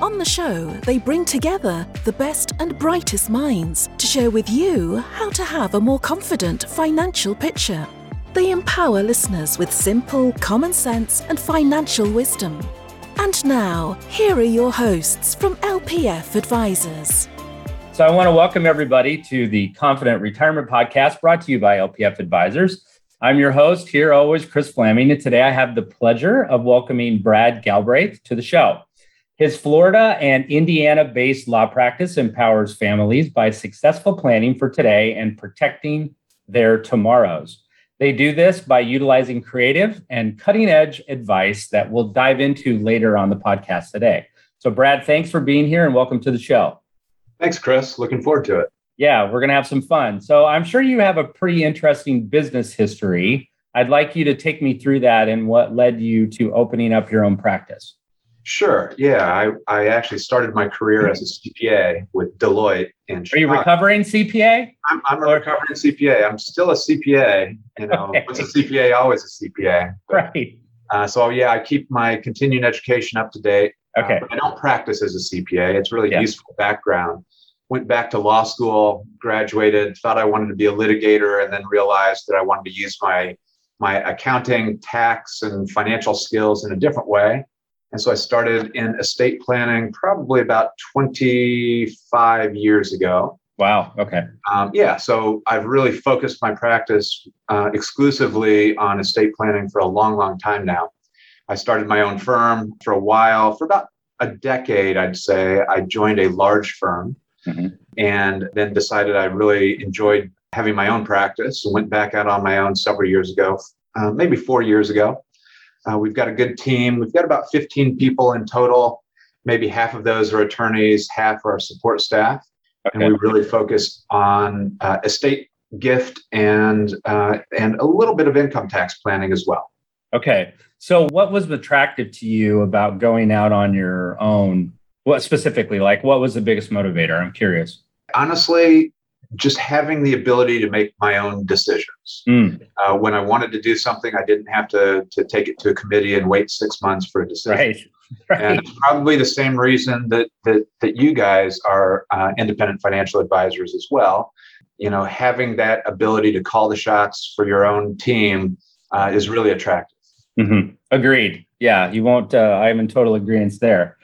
On the show, they bring together the best and brightest minds to share with you how to have a more confident financial picture. They empower listeners with simple, common sense, and financial wisdom. And now, here are your hosts from LPF Advisors. So, I want to welcome everybody to the Confident Retirement Podcast brought to you by LPF Advisors. I'm your host here, always Kris Flammang, and today I have the pleasure of welcoming Brad Galbraith to the show. His Florida and Indiana based law practice empowers families by successful planning for today and protecting their tomorrows. They do this by utilizing creative and cutting edge advice that we'll dive into later on the podcast today. So, Brad, thanks for being here and welcome to the show. Thanks, Kris. Looking forward to it. Yeah, we're going to have some fun. So, I'm sure you have a pretty interesting business history. I'd like you to take me through that and what led you to opening up your own practice. Sure. Yeah, I, I actually started my career as a CPA with Deloitte. In Are you recovering CPA? I'm, I'm a recovering CPA. I'm still a CPA. You know, okay. what's a CPA? Always a CPA. But, right. Uh, so yeah, I keep my continuing education up to date. Okay. Uh, I don't practice as a CPA. It's really yeah. useful background. Went back to law school, graduated, thought I wanted to be a litigator, and then realized that I wanted to use my my accounting, tax, and financial skills in a different way. And so I started in estate planning probably about 25 years ago. Wow. Okay. Um, yeah. So I've really focused my practice uh, exclusively on estate planning for a long, long time now. I started my own firm for a while, for about a decade, I'd say. I joined a large firm mm-hmm. and then decided I really enjoyed having my own practice and went back out on my own several years ago, uh, maybe four years ago. Uh, we've got a good team. We've got about 15 people in total. Maybe half of those are attorneys, half are support staff. Okay. And we really focus on uh, estate gift and uh, and a little bit of income tax planning as well. Okay. So what was attractive to you about going out on your own? What specifically, like what was the biggest motivator? I'm curious. Honestly, just having the ability to make my own decisions. Mm. Uh, when I wanted to do something, I didn't have to to take it to a committee and wait six months for a decision. Right. right. And probably the same reason that that that you guys are uh, independent financial advisors as well. You know, having that ability to call the shots for your own team uh, is really attractive. Mm-hmm. Agreed. Yeah, you won't. Uh, I'm in total agreement there.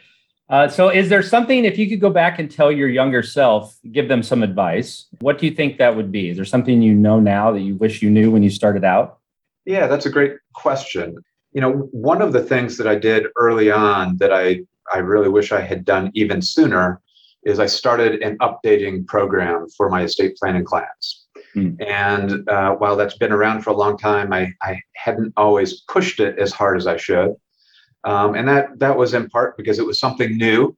Uh, so, is there something, if you could go back and tell your younger self, give them some advice, what do you think that would be? Is there something you know now that you wish you knew when you started out? Yeah, that's a great question. You know, one of the things that I did early on that I, I really wish I had done even sooner is I started an updating program for my estate planning clients. Mm. And uh, while that's been around for a long time, I, I hadn't always pushed it as hard as I should. Um, and that that was in part because it was something new.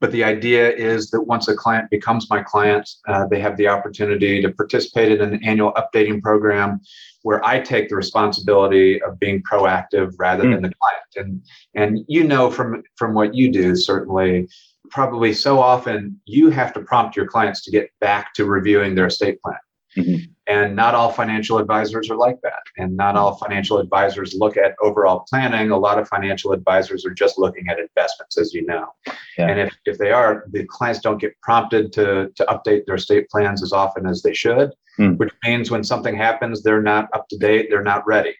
But the idea is that once a client becomes my client, uh, they have the opportunity to participate in an annual updating program where I take the responsibility of being proactive rather mm. than the client. And and you know from from what you do, certainly, probably so often you have to prompt your clients to get back to reviewing their estate plan. Mm-hmm. And not all financial advisors are like that. And not all financial advisors look at overall planning. A lot of financial advisors are just looking at investments, as you know. Yeah. And if, if they are, the clients don't get prompted to, to update their estate plans as often as they should, mm. which means when something happens, they're not up to date, they're not ready.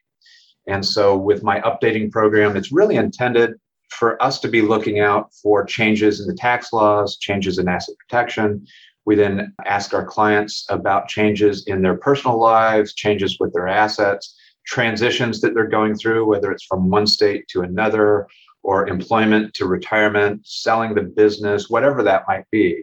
And so with my updating program, it's really intended for us to be looking out for changes in the tax laws, changes in asset protection, We then ask our clients about changes in their personal lives, changes with their assets, transitions that they're going through, whether it's from one state to another or employment to retirement, selling the business, whatever that might be.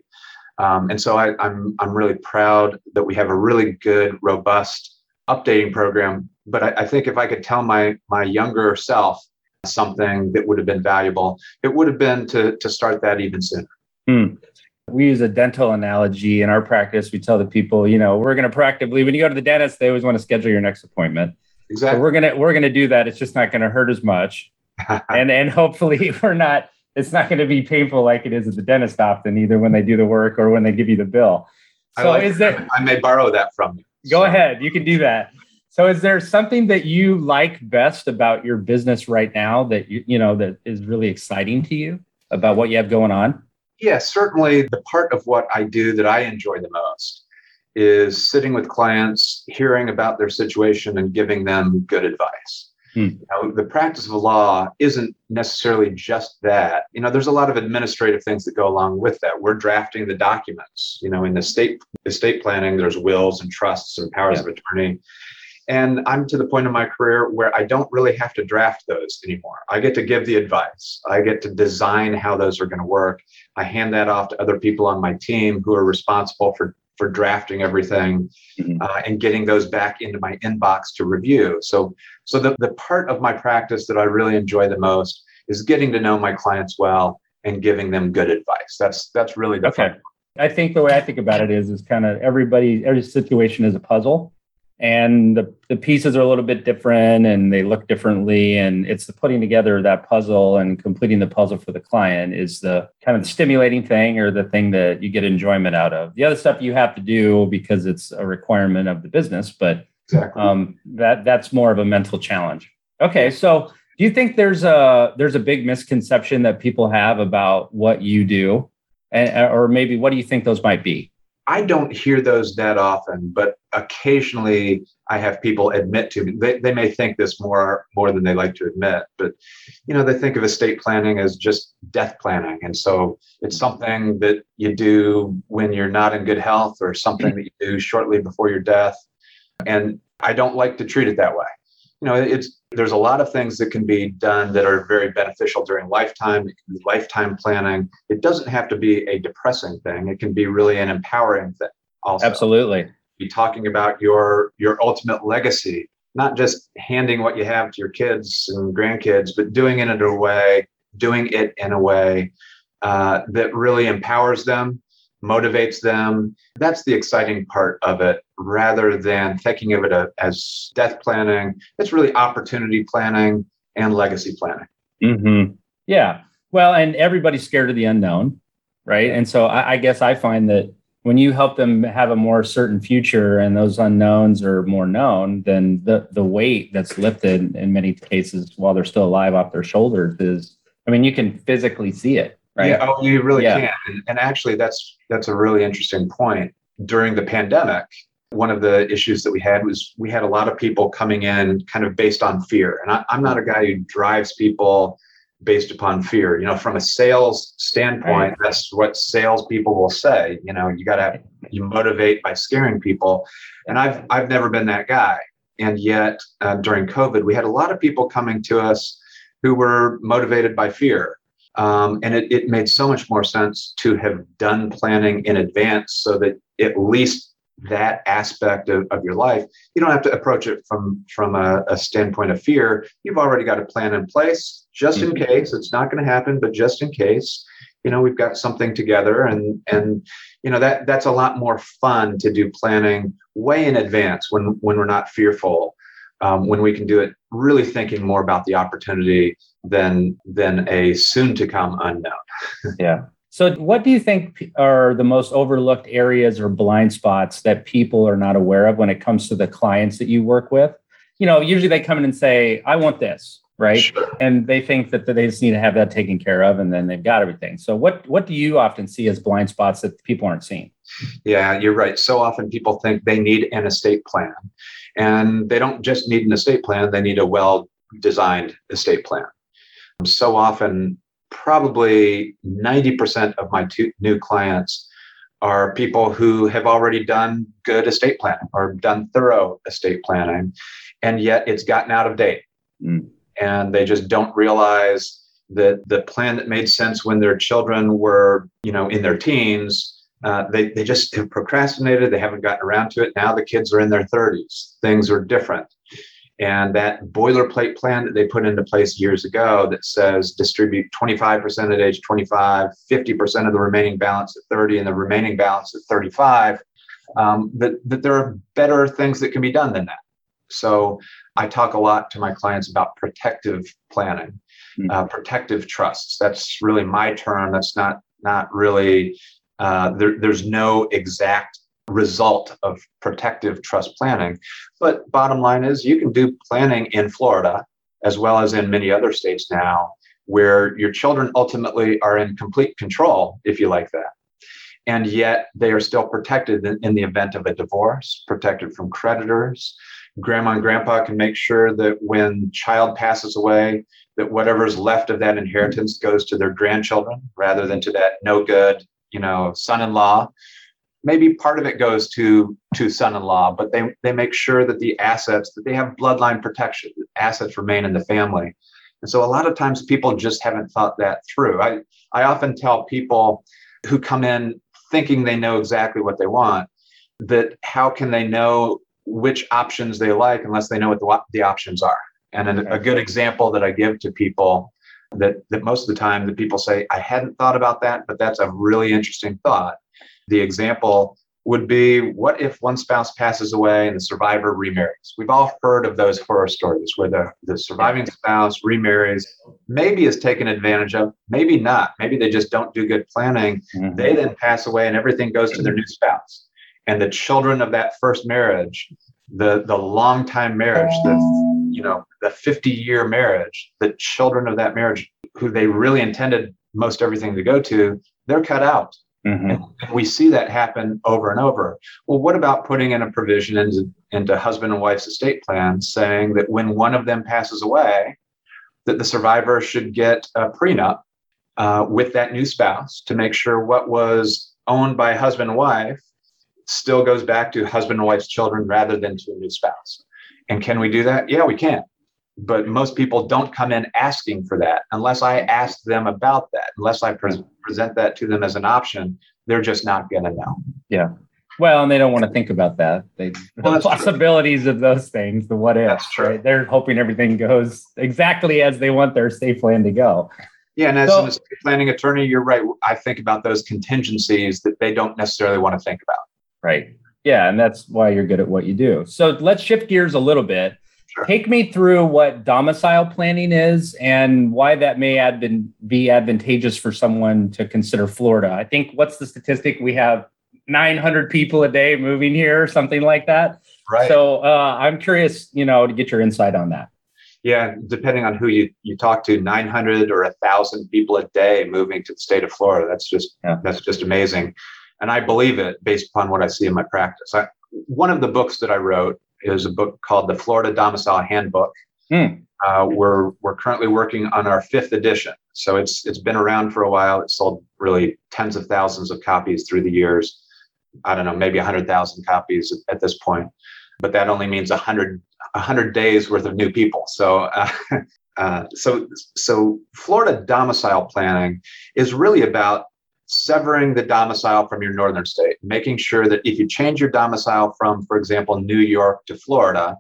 Um, and so I, I'm, I'm really proud that we have a really good, robust updating program. But I, I think if I could tell my, my younger self something that would have been valuable, it would have been to, to start that even sooner. Hmm. We use a dental analogy in our practice. We tell the people, you know, we're going to proactively, when you go to the dentist, they always want to schedule your next appointment. Exactly. So we're gonna we're gonna do that. It's just not going to hurt as much, and and hopefully we're not. It's not going to be painful like it is at the dentist often, either when they do the work or when they give you the bill. So like is there? I may borrow that from you. Go so. ahead. You can do that. So is there something that you like best about your business right now that you you know that is really exciting to you about what you have going on? Yeah, certainly the part of what I do that I enjoy the most is sitting with clients, hearing about their situation and giving them good advice. Hmm. You know, the practice of law isn't necessarily just that. You know, there's a lot of administrative things that go along with that. We're drafting the documents. You know, in the state estate planning, there's wills and trusts and powers yeah. of attorney. And I'm to the point in my career where I don't really have to draft those anymore. I get to give the advice. I get to design how those are going to work. I hand that off to other people on my team who are responsible for for drafting everything mm-hmm. uh, and getting those back into my inbox to review. So, so the, the part of my practice that I really enjoy the most is getting to know my clients well and giving them good advice. That's that's really the okay. Fun. I think the way I think about it is is kind of everybody every situation is a puzzle and the, the pieces are a little bit different and they look differently. And it's the putting together that puzzle and completing the puzzle for the client is the kind of the stimulating thing or the thing that you get enjoyment out of. The other stuff you have to do because it's a requirement of the business but exactly. um, that that's more of a mental challenge. Okay so do you think there's a there's a big misconception that people have about what you do? And, or maybe what do you think those might be I don't hear those that often, but occasionally I have people admit to me. They, they may think this more more than they like to admit, but you know they think of estate planning as just death planning, and so it's something that you do when you're not in good health, or something that you do shortly before your death. And I don't like to treat it that way you know it's there's a lot of things that can be done that are very beneficial during lifetime. It can be lifetime planning. It doesn't have to be a depressing thing. It can be really an empowering thing also. Absolutely. Be talking about your your ultimate legacy not just handing what you have to your kids and grandkids but doing it in a way doing it in a way uh, that really empowers them motivates them. That's the exciting part of it rather than thinking of it as death planning. It's really opportunity planning and legacy planning. Mm-hmm. Yeah. Well, and everybody's scared of the unknown, right? And so I, I guess I find that when you help them have a more certain future and those unknowns are more known, then the the weight that's lifted in many cases while they're still alive off their shoulders is, I mean, you can physically see it right? Yeah, oh, you really yeah. can. And, and actually, that's that's a really interesting point. During the pandemic, one of the issues that we had was we had a lot of people coming in kind of based on fear. And I, am not a guy who drives people based upon fear. You know, from a sales standpoint, right. that's what salespeople will say. You know, you got to you motivate by scaring people. And I've I've never been that guy. And yet, uh, during COVID, we had a lot of people coming to us who were motivated by fear. Um, and it, it made so much more sense to have done planning in advance so that at least that aspect of, of your life, you don't have to approach it from, from a, a standpoint of fear. You've already got a plan in place just in mm-hmm. case. It's not going to happen, but just in case, you know, we've got something together and, and, you know, that that's a lot more fun to do planning way in advance when, when we're not fearful um, when we can do it really thinking more about the opportunity than than a soon to come unknown. yeah. So, what do you think are the most overlooked areas or blind spots that people are not aware of when it comes to the clients that you work with? You know, usually they come in and say, "I want this," right? Sure. And they think that they just need to have that taken care of, and then they've got everything. So, what what do you often see as blind spots that people aren't seeing? Yeah, you're right. So often people think they need an estate plan, and they don't just need an estate plan, they need a well designed estate plan. So often, probably 90% of my two new clients are people who have already done good estate planning or done thorough estate planning, and yet it's gotten out of date. Mm. And they just don't realize that the plan that made sense when their children were, you know, in their teens, uh, they, they just have procrastinated. They haven't gotten around to it. Now the kids are in their 30s. Things are different. And that boilerplate plan that they put into place years ago that says distribute 25% at age 25, 50% of the remaining balance at 30, and the remaining balance at 35, um, that, that there are better things that can be done than that. So I talk a lot to my clients about protective planning, mm-hmm. uh, protective trusts. That's really my term. That's not not really. Uh, there, there's no exact result of protective trust planning. But bottom line is, you can do planning in Florida as well as in many other states now, where your children ultimately are in complete control, if you like that. And yet they are still protected in, in the event of a divorce, protected from creditors. Grandma and grandpa can make sure that when child passes away, that whatever's left of that inheritance goes to their grandchildren rather than to that no good, you know, son-in-law. Maybe part of it goes to to son-in-law but they they make sure that the assets that they have bloodline protection assets remain in the family. And so a lot of times people just haven't thought that through. I i often tell people who come in thinking they know exactly what they want that how can they know which options they like unless they know what the, the options are and a, a good example that i give to people that that most of the time the people say i hadn't thought about that but that's a really interesting thought the example would be what if one spouse passes away and the survivor remarries? We've all heard of those horror stories where the, the surviving spouse remarries, maybe is taken advantage of, maybe not. Maybe they just don't do good planning. Mm-hmm. They then pass away and everything goes to their new spouse. And the children of that first marriage, the the long time marriage, the you know, the 50 year marriage, the children of that marriage who they really intended most everything to go to, they're cut out Mm-hmm. And we see that happen over and over. Well, what about putting in a provision into, into husband and wife's estate plan saying that when one of them passes away, that the survivor should get a prenup uh, with that new spouse to make sure what was owned by husband and wife still goes back to husband and wife's children rather than to a new spouse. And can we do that? Yeah, we can but most people don't come in asking for that unless I ask them about that. Unless I pre- present that to them as an option, they're just not going to know. Yeah. Well, and they don't want to think about that. They, well, the possibilities true. of those things, the what ifs, right? They're hoping everything goes exactly as they want their estate plan to go. Yeah, and as so, an estate planning attorney, you're right. I think about those contingencies that they don't necessarily want to think about. Right. Yeah, and that's why you're good at what you do. So let's shift gears a little bit Sure. Take me through what domicile planning is and why that may adv- be advantageous for someone to consider Florida. I think what's the statistic? We have 900 people a day moving here, or something like that. Right. So uh, I'm curious, you know, to get your insight on that. Yeah, depending on who you, you talk to, 900 or 1,000 people a day moving to the state of Florida. That's just yeah. that's just amazing, and I believe it based upon what I see in my practice. I, one of the books that I wrote is a book called the Florida Domicile Handbook. Mm. Uh, we're we're currently working on our fifth edition, so it's it's been around for a while. It's sold really tens of thousands of copies through the years. I don't know, maybe hundred thousand copies at, at, this point, but that only means a hundred hundred days worth of new people. So. Uh, uh, so, so Florida domicile planning is really about severing the domicile from your northern state, making sure that if you change your domicile from, for example, New York to Florida,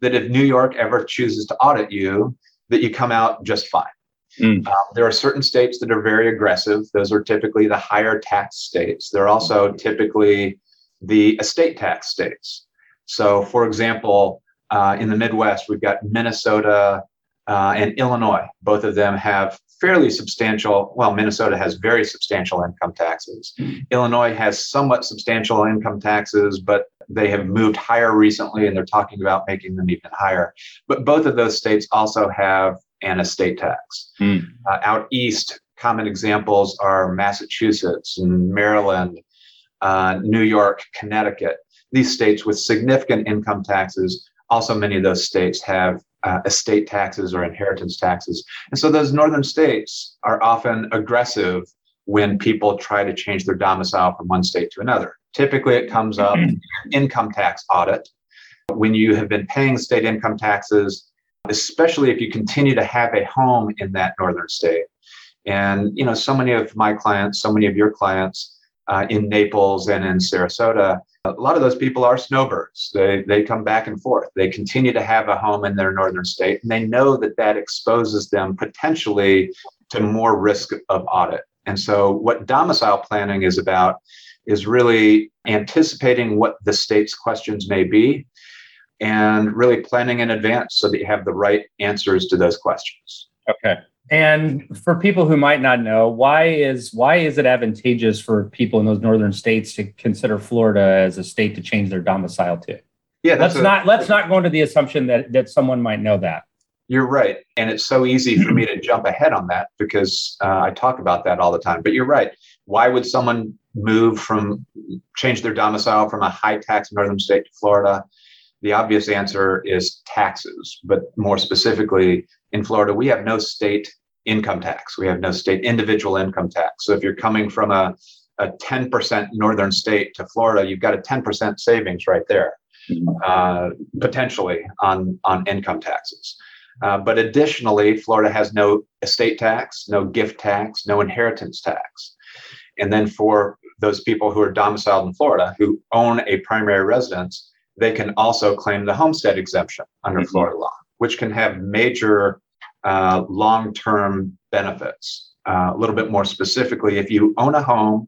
that if New York ever chooses to audit you, that you come out just fine. Mm. Um, there are certain states that are very aggressive. Those are typically the higher tax states. They're also typically the estate tax states. So, for example, uh, in the Midwest, we've got Minnesota uh, and Illinois. Both of them have fairly substantial, well, Minnesota has very substantial income taxes. Mm. Illinois has somewhat substantial income taxes, but they have moved higher recently and they're talking about making them even higher. But both of those states also have an estate tax. Mm. Uh, out east, common examples are Massachusetts and Maryland, uh, New York, Connecticut. These states with significant income taxes, also many of those states have uh, estate taxes or inheritance taxes. And so those northern states are often aggressive when people try to change their domicile from one state to another. Typically, it comes up income tax audit. When you have been paying state income taxes, especially if you continue to have a home in that northern state. And you know, so many of my clients, so many of your clients uh, in Naples and in Sarasota, a lot of those people are snowbirds. They they come back and forth. They continue to have a home in their northern state, and they know that that exposes them potentially to more risk of audit. And so, what domicile planning is about is really anticipating what the state's questions may be and really planning in advance so that you have the right answers to those questions. Okay. And for people who might not know, why is why is it advantageous for people in those northern states to consider Florida as a state to change their domicile to? Yeah, let's a, not let's not go into the assumption that that someone might know that. You're right, and it's so easy for me to jump ahead on that because uh, I talk about that all the time. But you're right. Why would someone move from change their domicile from a high tax northern state to Florida? The obvious answer is taxes, but more specifically, in Florida, we have no state income tax. We have no state individual income tax. So if you're coming from a, a 10% northern state to Florida, you've got a 10% savings right there, mm-hmm. uh, potentially on, on income taxes. Uh, but additionally, Florida has no estate tax, no gift tax, no inheritance tax. And then for those people who are domiciled in Florida who own a primary residence, they can also claim the homestead exemption under mm-hmm. Florida law, which can have major uh, long term benefits. Uh, a little bit more specifically, if you own a home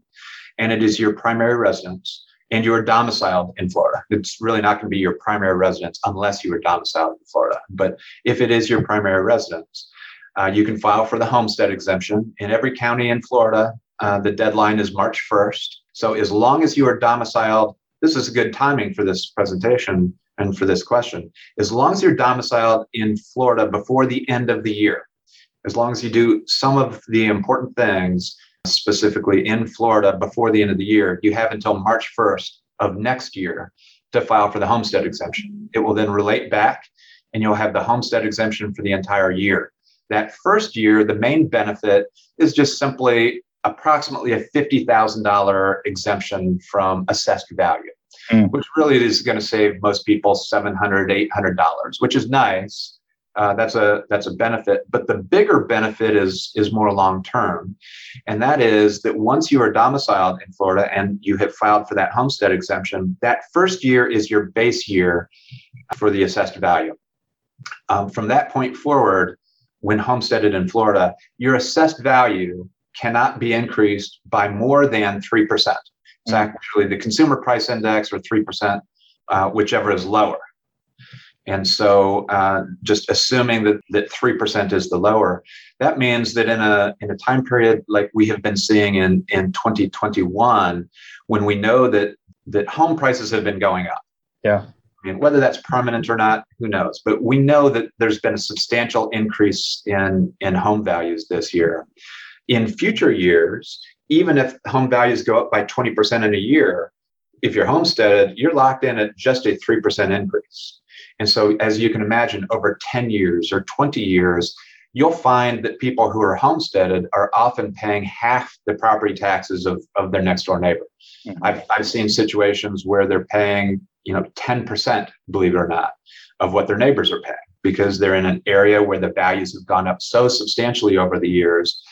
and it is your primary residence and you are domiciled in Florida, it's really not going to be your primary residence unless you are domiciled in Florida. But if it is your primary residence, uh, you can file for the homestead exemption. In every county in Florida, uh, the deadline is March 1st. So as long as you are domiciled this is a good timing for this presentation and for this question. As long as you're domiciled in Florida before the end of the year, as long as you do some of the important things specifically in Florida before the end of the year, you have until March 1st of next year to file for the homestead exemption. It will then relate back and you'll have the homestead exemption for the entire year. That first year, the main benefit is just simply approximately a $50,000 exemption from assessed value, mm. which really is going to save most people $700, $800, which is nice. Uh, that's a that's a benefit, but the bigger benefit is is more long term, and that is that once you are domiciled in Florida and you have filed for that homestead exemption, that first year is your base year for the assessed value. Um, from that point forward, when homesteaded in Florida, your assessed value cannot be increased by more than 3%. It's mm-hmm. actually the consumer price index or 3%, uh, whichever is lower. And so uh, just assuming that, that 3% is the lower, that means that in a, in a time period like we have been seeing in, in 2021, when we know that, that home prices have been going up. Yeah. I mean, whether that's permanent or not, who knows? But we know that there's been a substantial increase in, in home values this year in future years, even if home values go up by 20% in a year, if you're homesteaded, you're locked in at just a 3% increase. And so, as you can imagine, over 10 years or 20 years, you'll find that people who are homesteaded are often paying half the property taxes of, of their next door neighbor. Mm-hmm. I've, I've seen situations where they're paying, you know, 10%, believe it or not, of what their neighbors are paying because they're in an area where the values have gone up so substantially over the years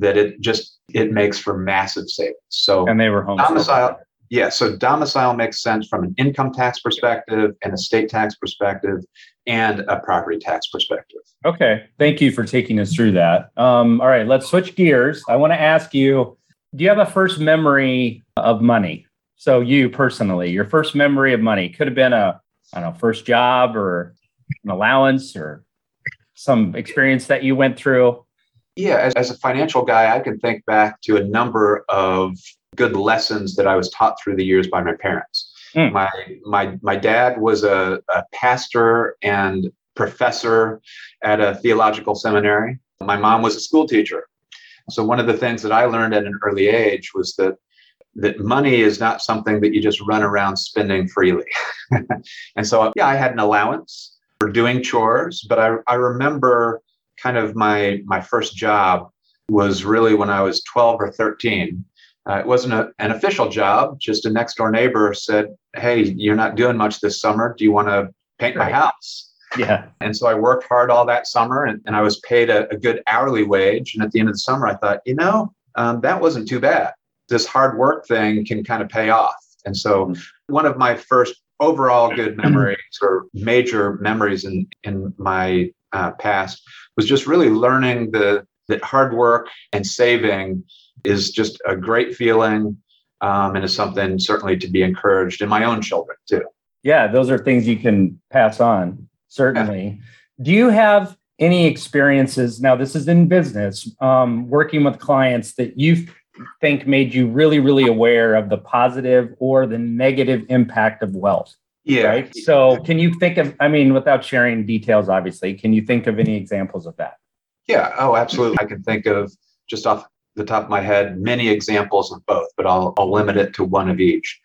that it just it makes for massive savings. So and they were home domicile. Yeah, so domicile makes sense from an income tax perspective and a state tax perspective and a property tax perspective. Okay, thank you for taking us through that. Um, all right, let's switch gears. I want to ask you: Do you have a first memory of money? So you personally, your first memory of money could have been a I don't know first job or an allowance or some experience that you went through yeah, as, as a financial guy, I can think back to a number of good lessons that I was taught through the years by my parents. Mm. My my my dad was a, a pastor and professor at a theological seminary. My mom was a school teacher. So one of the things that I learned at an early age was that that money is not something that you just run around spending freely. and so yeah, I had an allowance for doing chores, but I, I remember kind of my my first job was really when I was 12 or 13. Uh, it wasn't a, an official job, just a next door neighbor said, Hey, you're not doing much this summer. Do you want to paint my house? Yeah. And so I worked hard all that summer and, and I was paid a, a, good hourly wage. And at the end of the summer, I thought, you know, um, that wasn't too bad. This hard work thing can kind of pay off. And so mm-hmm. one of my first overall good memories or major memories in, in my uh, past was just really learning the that hard work and saving is just a great feeling um, and is something certainly to be encouraged in my own children too. Yeah, those are things you can pass on, certainly. Yeah. Do you have any experiences? Now, this is in business, um, working with clients that you think made you really, really aware of the positive or the negative impact of wealth? Yeah. Right. So, can you think of, I mean, without sharing details, obviously, can you think of any examples of that? Yeah. Oh, absolutely. I can think of just off the top of my head many examples of both, but I'll, I'll limit it to one of each.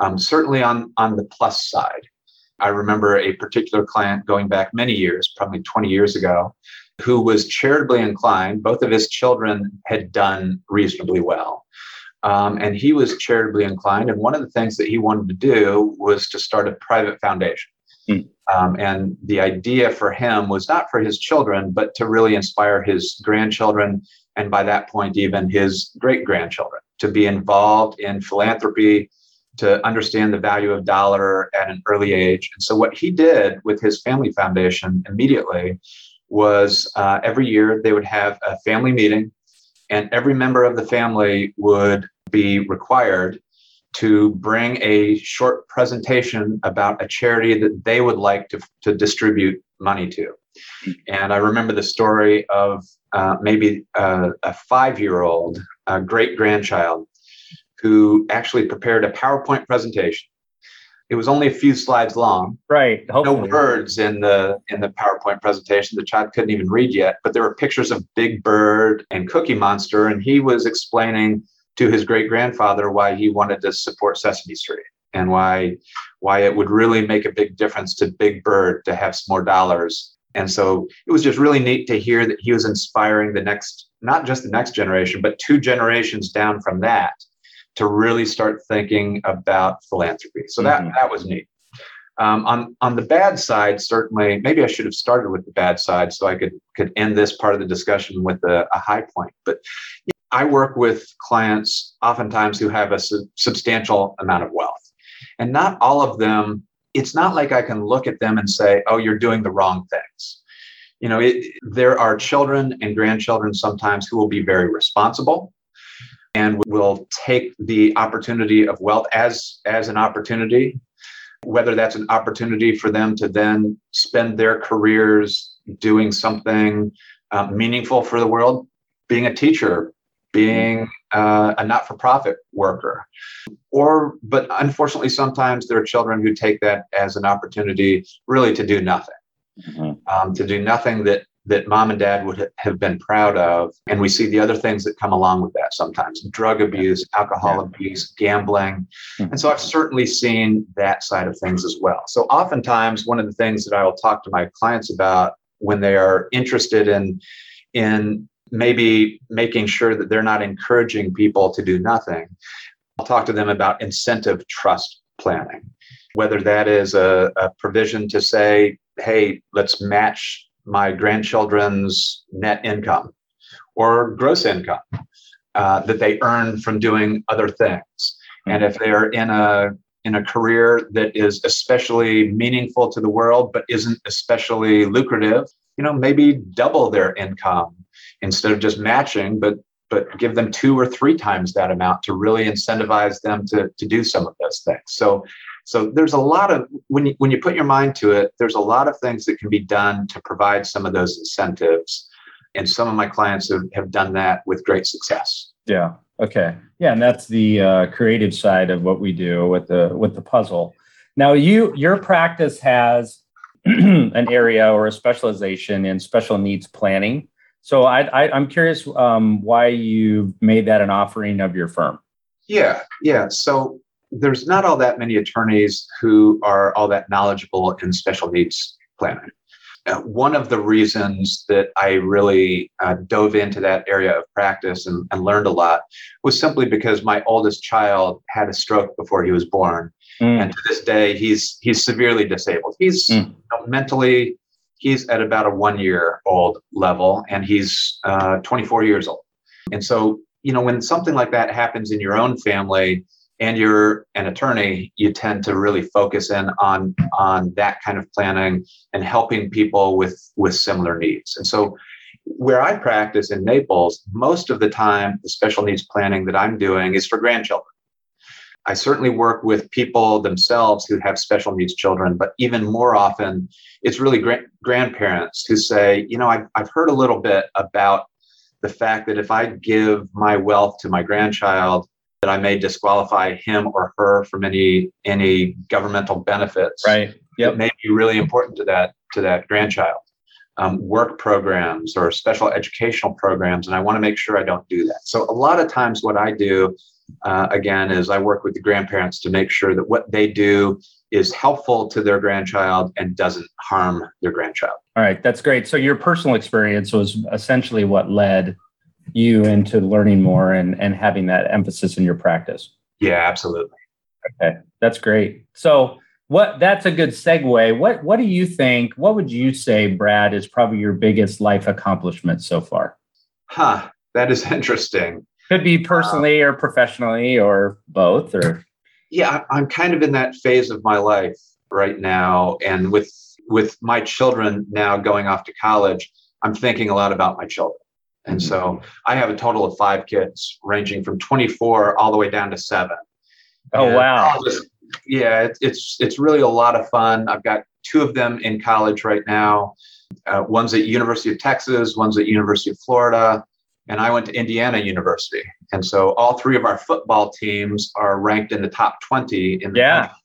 Um, certainly on, on the plus side, I remember a particular client going back many years, probably 20 years ago, who was charitably inclined. Both of his children had done reasonably well. Um, and he was charitably inclined. And one of the things that he wanted to do was to start a private foundation. Mm. Um, and the idea for him was not for his children, but to really inspire his grandchildren. And by that point, even his great grandchildren to be involved in philanthropy, to understand the value of dollar at an early age. And so, what he did with his family foundation immediately was uh, every year they would have a family meeting and every member of the family would be required to bring a short presentation about a charity that they would like to, to distribute money to. And I remember the story of uh, maybe a, a five year old, a great grandchild, who actually prepared a PowerPoint presentation it was only a few slides long. Right. Hopefully. No words in the in the PowerPoint presentation. The child couldn't even read yet, but there were pictures of Big Bird and Cookie Monster, and he was explaining to his great grandfather why he wanted to support Sesame Street and why why it would really make a big difference to Big Bird to have some more dollars. And so it was just really neat to hear that he was inspiring the next, not just the next generation, but two generations down from that to really start thinking about philanthropy. So that mm-hmm. that was neat. Um, on on the bad side, certainly, maybe I should have started with the bad side so I could could end this part of the discussion with a, a high point. But I work with clients oftentimes who have a su- substantial amount of wealth, and not all of them. It's not like I can look at them and say, "Oh, you're doing the wrong things." You know, it, there are children and grandchildren sometimes who will be very responsible and will take the opportunity of wealth as as an opportunity whether that's an opportunity for them to then spend their careers doing something uh, meaningful for the world being a teacher being uh, a not-for-profit worker or but unfortunately sometimes there are children who take that as an opportunity really to do nothing mm-hmm. um, to do nothing that that mom and dad would have been proud of. And we see the other things that come along with that sometimes drug abuse, alcohol yeah. abuse, gambling. Mm-hmm. And so I've certainly seen that side of things as well. So oftentimes, one of the things that I will talk to my clients about when they are interested in, in maybe making sure that they're not encouraging people to do nothing, I'll talk to them about incentive trust planning. Whether that is a, a provision to say, hey, let's match my grandchildren's net income or gross income uh, that they earn from doing other things. And if they're in a in a career that is especially meaningful to the world but isn't especially lucrative, you know, maybe double their income instead of just matching, but but give them two or three times that amount to really incentivize them to, to do some of those things. So so there's a lot of when you when you put your mind to it, there's a lot of things that can be done to provide some of those incentives. And some of my clients have, have done that with great success. Yeah. Okay. Yeah, and that's the uh, creative side of what we do with the with the puzzle. Now, you your practice has an area or a specialization in special needs planning. So I, I am curious um, why you made that an offering of your firm. Yeah, yeah. So there's not all that many attorneys who are all that knowledgeable in special needs planning. uh, one of the reasons that I really uh, dove into that area of practice and, and, learned a lot was simply because my oldest child had a stroke before he was born, mm. and to this day he's he's severely disabled. He's mm. you know, mentally he's at about a one year old level, and he's uh, 24 years old. And so you know when something like that happens in your own family, and you're an attorney, you tend to really focus in on on that kind of planning and helping people with with similar needs. And so where I practice in Naples, most of the time the special needs planning that I'm doing is for grandchildren. I certainly work with people themselves who have special needs children, but even more often, it's really gra- grandparents who say, you know, I've, I've heard a little bit about the fact that if I give my wealth to my grandchild, that I may disqualify him or her from any any governmental benefits. Right. Yep. It may be really important to that to that grandchild. Um, work programs or special educational programs, and I want to make sure I don't do that. So a lot of times, what I do uh, again is I work with the grandparents to make sure that what they do is helpful to their grandchild and doesn't harm their grandchild. All right, that's great. So your personal experience was essentially what led you into learning more and, and having that emphasis in your practice. Yeah, absolutely. Okay, that's great. So what that's a good segue. What what do you think? What would you say, Brad, is probably your biggest life accomplishment so far? Huh, that is interesting. Could be personally or professionally or both or yeah, I'm kind of in that phase of my life right now. And with with my children now going off to college, I'm thinking a lot about my children. And so I have a total of five kids, ranging from 24 all the way down to seven. Oh and wow! yeah, it, it's it's really a lot of fun. I've got two of them in college right now. Uh, one's at University of Texas, one's at University of Florida, and I went to Indiana University. And so all three of our football teams are ranked in the top 20 in the yeah. Country.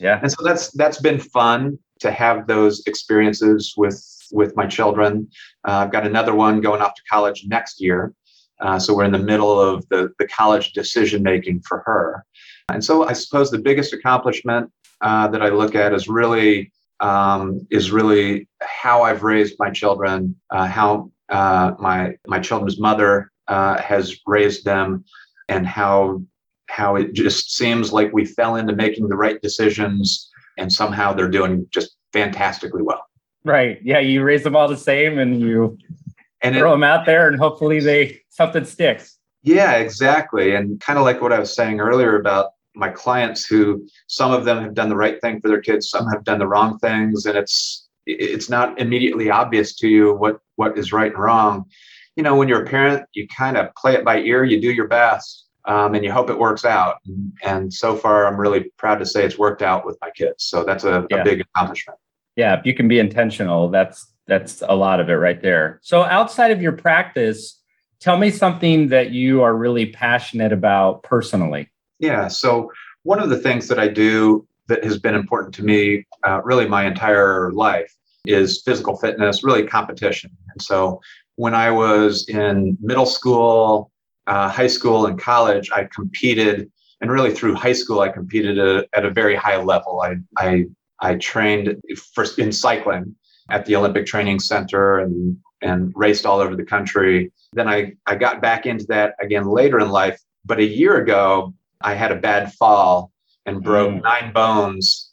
Yeah. And so that's that's been fun to have those experiences with with my children. Uh, I've got another one going off to college next year. Uh, so we're in the middle of the, the college decision making for her. And so I suppose the biggest accomplishment uh, that I look at is really um, is really how I've raised my children, uh, how uh, my my children's mother uh, has raised them, and how how it just seems like we fell into making the right decisions, and somehow they're doing just fantastically well. Right. Yeah. You raise them all the same and you and throw it, them out there and hopefully they something sticks. Yeah, exactly. And kind of like what I was saying earlier about my clients who some of them have done the right thing for their kids, some have done the wrong things, and it's it's not immediately obvious to you what what is right and wrong. You know, when you're a parent, you kind of play it by ear, you do your best, um, and you hope it works out. And, so far, I'm really proud to say it's worked out with my kids. So that's a, yeah. a big accomplishment yeah if you can be intentional that's that's a lot of it right there. So outside of your practice tell me something that you are really passionate about personally. Yeah so one of the things that i do that has been important to me uh, really my entire life is physical fitness really competition. And so when i was in middle school uh, high school and college i competed and really through high school i competed at, at a very high level. I, I I trained first in cycling at the Olympic Training Center and and raced all over the country. Then I, I got back into that again later in life. But a year ago, I had a bad fall and broke mm. nine bones,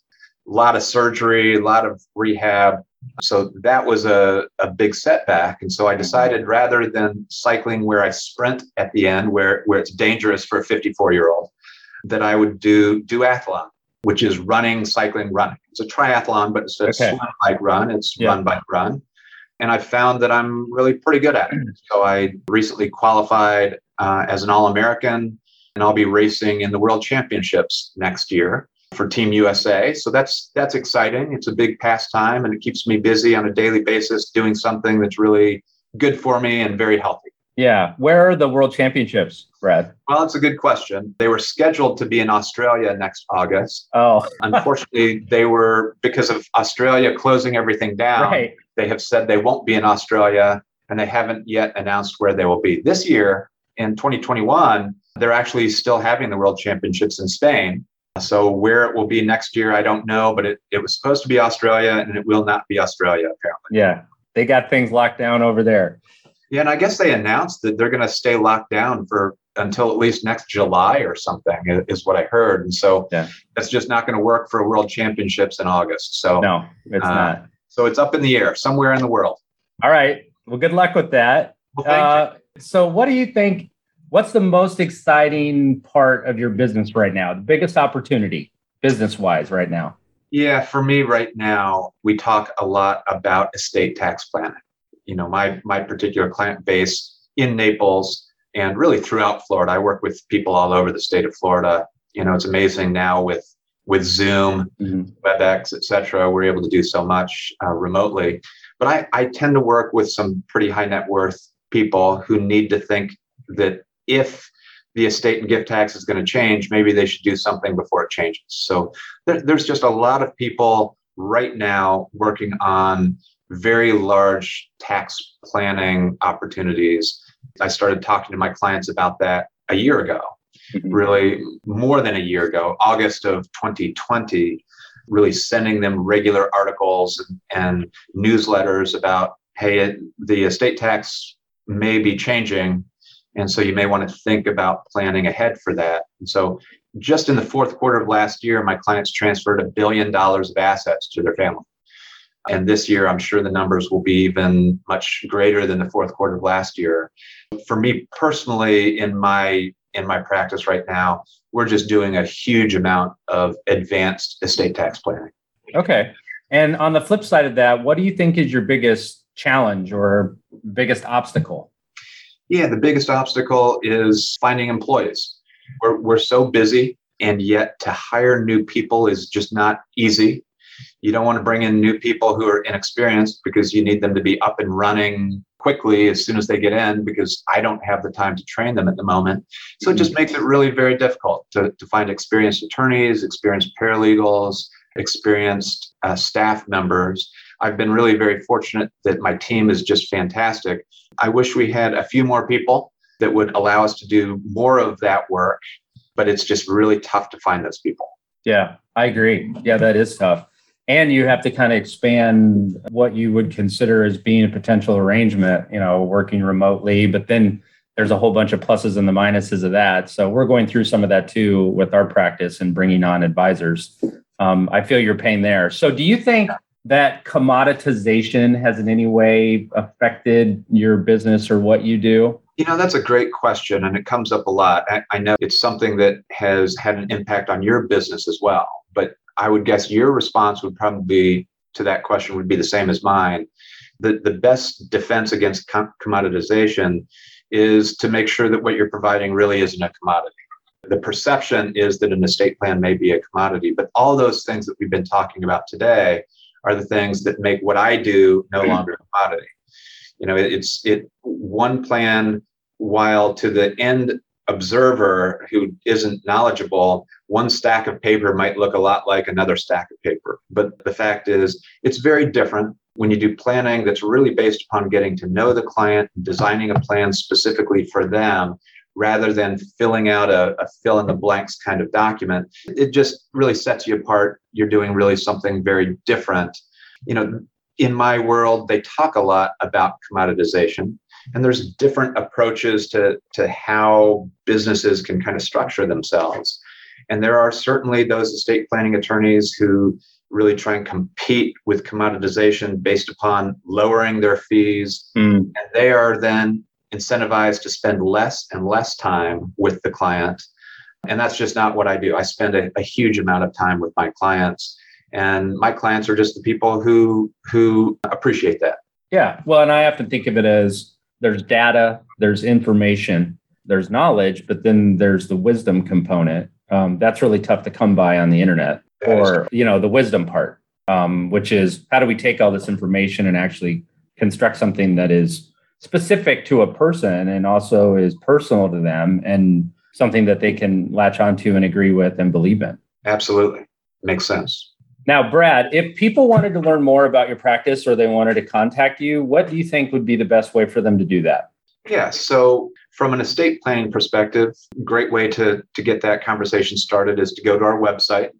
a lot of surgery, a lot of rehab. So that was a, a big setback. And so I decided rather than cycling where I sprint at the end, where, where it's dangerous for a 54 year old, that I would do duathlon which is running, cycling, running. It's a triathlon, but instead okay. of swim, bike, run, it's yeah. run, bike, run. And I found that I'm really pretty good at it. So I recently qualified uh, as an All American, and I'll be racing in the World Championships next year for Team USA. So that's that's exciting. It's a big pastime, and it keeps me busy on a daily basis doing something that's really good for me and very healthy. Yeah. Where are the World Championships, Brad? Well, that's a good question. They were scheduled to be in Australia next August. Oh. Unfortunately, they were, because of Australia closing everything down, right. they have said they won't be in Australia and they haven't yet announced where they will be. This year, in 2021, they're actually still having the World Championships in Spain. So where it will be next year, I don't know, but it, it was supposed to be Australia and it will not be Australia, apparently. Yeah. They got things locked down over there. Yeah, and I guess they announced that they're going to stay locked down for until at least next July or something, is what I heard. And so yeah. that's just not going to work for World Championships in August. So no, it's uh, not. So it's up in the air somewhere in the world. All right. Well, good luck with that. Well, uh, so, what do you think? What's the most exciting part of your business right now? The biggest opportunity, business wise, right now? Yeah, for me right now, we talk a lot about estate tax planning. You know, my my particular client base in Naples and really throughout Florida. I work with people all over the state of Florida. You know, it's amazing now with with Zoom, mm-hmm. WebEx, etc. We're able to do so much uh, remotely. But I, I tend to work with some pretty high net worth people who need to think that if the estate and gift tax is going to change, maybe they should do something before it changes. So there, there's just a lot of people right now working on very large tax planning opportunities. I started talking to my clients about that a year ago, mm-hmm. really more than a year ago, August of 2020, really sending them regular articles and, and newsletters about, hey, the estate tax may be changing. And so you may want to think about planning ahead for that. And so just in the fourth quarter of last year, my clients transferred a billion dollars of assets to their family. And this year, I'm sure the numbers will be even much greater than the fourth quarter of last year. For me personally, in my in my practice right now, we're just doing a huge amount of advanced estate tax planning. Okay. And on the flip side of that, what do you think is your biggest challenge or biggest obstacle? Yeah, the biggest obstacle is finding employees. We're, we're so busy, and yet to hire new people is just not easy. You don't want to bring in new people who are inexperienced because you need them to be up and running quickly as soon as they get in because I don't have the time to train them at the moment. So it just mm-hmm. makes it really very difficult to, to find experienced attorneys, experienced paralegals, experienced uh, staff members. I've been really very fortunate that my team is just fantastic. I wish we had a few more people that would allow us to do more of that work, but it's just really tough to find those people. Yeah, I agree. Yeah, that is tough and you have to kind of expand what you would consider as being a potential arrangement you know working remotely but then there's a whole bunch of pluses and the minuses of that. So we're going through some of that too with our practice and bringing on advisors. Um, i feel your pain there. So do you think that commoditization has in any way affected your business or what you do you know, that's a great question, and it comes up a lot. I, I, know it's something that has had an impact on your business as well. But I would guess your response would probably to that question would be the same as mine. The, the best defense against com- commoditization is to make sure that what you're providing really isn't a commodity. The perception is that an estate plan may be a commodity, but all those things that we've been talking about today are the things that make what I do no longer a commodity. You know, it's it one plan while to the end observer who isn't knowledgeable, one stack of paper might look a lot like another stack of paper. But the fact is, it's very different when you do planning that's really based upon getting to know the client, designing a plan specifically for them, rather than filling out a, a fill in the blanks kind of document. It just really sets you apart. You're doing really something very different. You know, in my world, they talk a lot about commoditization and there's different approaches to, to how businesses can kind of structure themselves. And there are certainly those estate planning attorneys who really try and compete with commoditization based upon lowering their fees. Mm. And they are then incentivized to spend less and less time with the client. And that's just not what I do. I spend a, a huge amount of time with my clients. And my clients are just the people who who appreciate that. Yeah. Well, and I often think of it as there's data, there's information, there's knowledge, but then there's the wisdom component. Um, that's really tough to come by on the internet, or you know, the wisdom part, um, which is how do we take all this information and actually construct something that is specific to a person and also is personal to them and something that they can latch onto and agree with and believe in. Absolutely, makes sense. Now, Brad, if people wanted to learn more about your practice or they wanted to contact you, what do you think would be the best way for them to do that? Yeah. So, from an estate planning perspective, great way to to get that conversation started is to go to our website.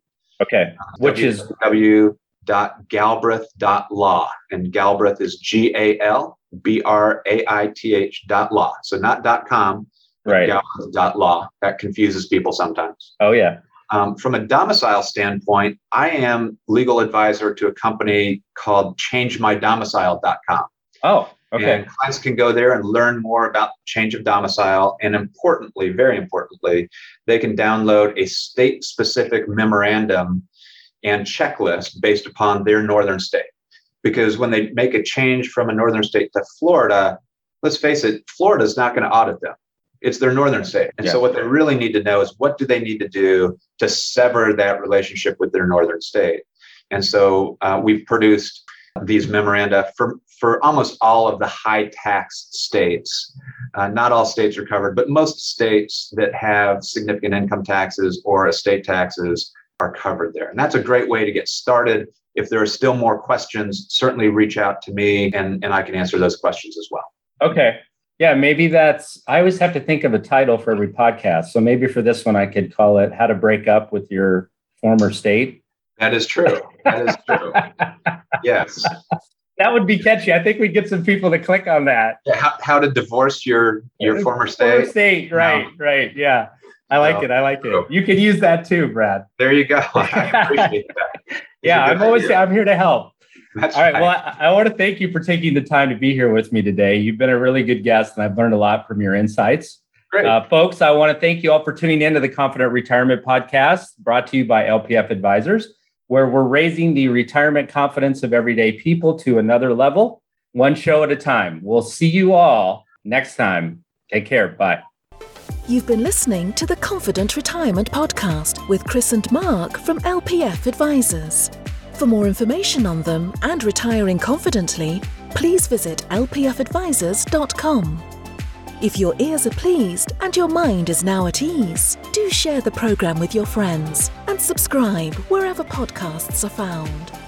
Okay. Uh, which is www.galbraith.law. And Galbraith is G A L B R A I T H dot law. So not dot com, right. Galbraith dot law. That confuses people sometimes. Oh, yeah. Um, from a domicile standpoint, I am legal advisor to a company called changemydomicile.com. Oh, okay. And clients can go there and learn more about change of domicile. And importantly, very importantly, they can download a state specific memorandum and checklist based upon their northern state. Because when they make a change from a northern state to Florida, let's face it, Florida is not going to audit them. It's their northern state. And yeah. so what they really need to know is what do they need to do to sever that relationship with their northern state? And so uh, we've produced these memoranda for, for almost all of the high tax states. Uh, not all states are covered, but most states that have significant income taxes or estate taxes are covered there. And that's a great way to get started. If there are still more questions, certainly reach out to me and, and I can answer those questions as well. Okay. Yeah, maybe that's, I always have to think of a title for every podcast. So maybe for this one, I could call it How to Break Up with Your Former State. That is true. That is true. yes. That would be catchy. I think we'd get some people to click on that. Yeah, how, how to divorce your your former state. Former state, right, no. right. Yeah. I like no. it. I like it. You can use that too, Brad. There you go. I appreciate that. yeah, I'm always I'm here to help. That's All right. right. Well, I, I, want to thank you for taking the time to be here with me today. You've been a really good guest, and I've learned a lot from your insights. Great. Uh, folks, I want to thank you all for tuning in to the Confident Retirement Podcast brought to you by LPF Advisors, where we're raising the retirement confidence of everyday people to another level, one show at a time. We'll see you all next time. Take care. Bye. You've been listening to the Confident Retirement Podcast with Kris and Mark from LPF Advisors. For more information on them and retiring confidently, please visit lpfadvisors.com. If your ears are pleased and your mind is now at ease, do share the program with your friends and subscribe wherever podcasts are found.